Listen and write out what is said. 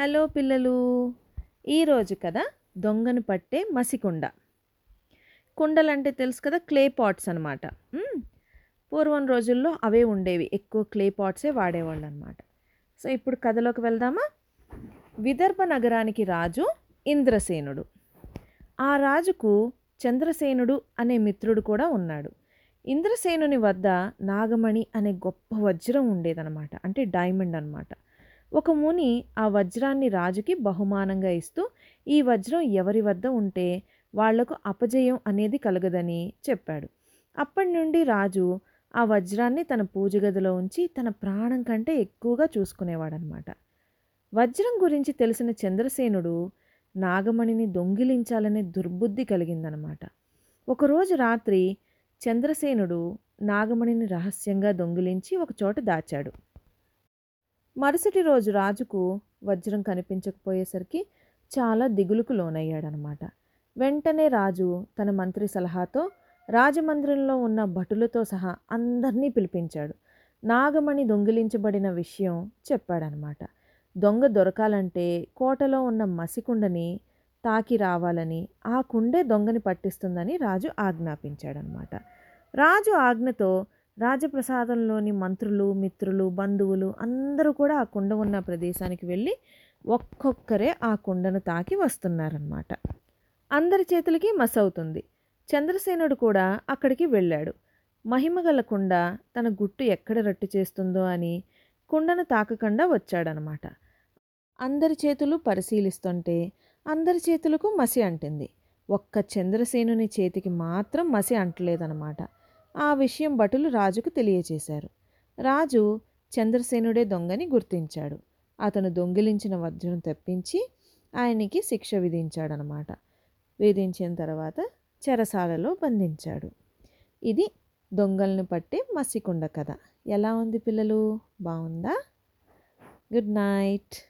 Hello పిల్లలు. ఈరోజు కదా దొంగను పట్టే మసికుండ. కుండలంటే తెలుసు కదా క్లే పాట్స్ అనమాట పూర్వం రోజుల్లో అవే ఉండేవి. ఎక్కువ క్లే పాట్సే వాడేవాళ్ళు అనమాట సో ఇప్పుడు కథలోకి వెళ్దామా? విదర్భ నగరానికి రాజు ఇంద్రసేనుడు. ఆ రాజుకు చంద్రసేనుడు అనే మిత్రుడు కూడా ఉన్నాడు. ఇంద్రసేనుని వద్ద నాగమణి అనే గొప్ప వజ్రం ఉండేదన్నమాట. అంటే డైమండ్ అనమాట ఒక ముని ఆ వజ్రాన్ని రాజుకి బహుమానంగా ఇస్తూ ఈ వజ్రం ఎవరి వద్ద ఉంటే వాళ్ళకు అపజయం అనేది కలగదని చెప్పాడు. అప్పటి నుండి రాజు ఆ వజ్రాన్ని తన పూజ గదిలో ఉంచి తన ప్రాణం కంటే ఎక్కువగా చూసుకునేవాడనమాట. వజ్రం గురించి తెలిసిన చంద్రసేనుడు నాగమణిని దొంగిలించాలనే దుర్బుద్ధి కలిగిందనమాట. ఒకరోజు రాత్రి చంద్రసేనుడు నాగమణిని రహస్యంగా దొంగిలించి ఒకచోట దాచాడు. మరుసటి రోజు రాజుకు వజ్రం కనిపించకపోయేసరికి చాలా దిగులుకు లోనయ్యాడనమాట. వెంటనే రాజు తన మంత్రి సలహాతో రాజమందిరంలో ఉన్న భటులతో సహా అందరినీ పిలిపించాడు. నాగమణి దొంగిలించబడిన విషయం చెప్పాడనమాట. దొంగ దొరకాలంటే కోటలో ఉన్న మసికుండని తాకి రావాలని ఆ కుండే దొంగని పట్టిస్తుందని రాజు ఆజ్ఞాపించాడనమాట. రాజు ఆజ్ఞతో రాజప్రసాదంలోని మంత్రులు మిత్రులు బంధువులు అందరూ కూడా ఆ కుండ ఉన్న ప్రదేశానికి వెళ్ళి ఒక్కొక్కరే ఆ కుండను తాకి వస్తున్నారన్నమాట. అందరి చేతులకి మస్ అవుతుంది. చంద్రసేనుడు కూడా అక్కడికి వెళ్ళాడు. మహిమగల కుండ తన గుట్టు ఎక్కడ రట్టు చేస్తుందో అని కుండను తాకకుండా వచ్చాడనమాట అందరి చేతులు పరిశీలిస్తుంటే అందరి చేతులకు మసి అంటింది. ఒక్క చంద్రసేనుని చేతికి మాత్రం మసి అంటలేదనమాట ఆ విషయం భటులు రాజుకు తెలియచేశారు. రాజు చంద్రసేనుడే దొంగని గుర్తించాడు. అతను దొంగిలించిన వజ్రం తెప్పించి ఆయనకి శిక్ష విధించాడనమాట. విధించిన తర్వాత చెరసాలలో బంధించాడు. ఇది దొంగల్ని పట్టే మసికుండ కథ. ఎలా ఉంది పిల్లలు? బాగుందా? Good night.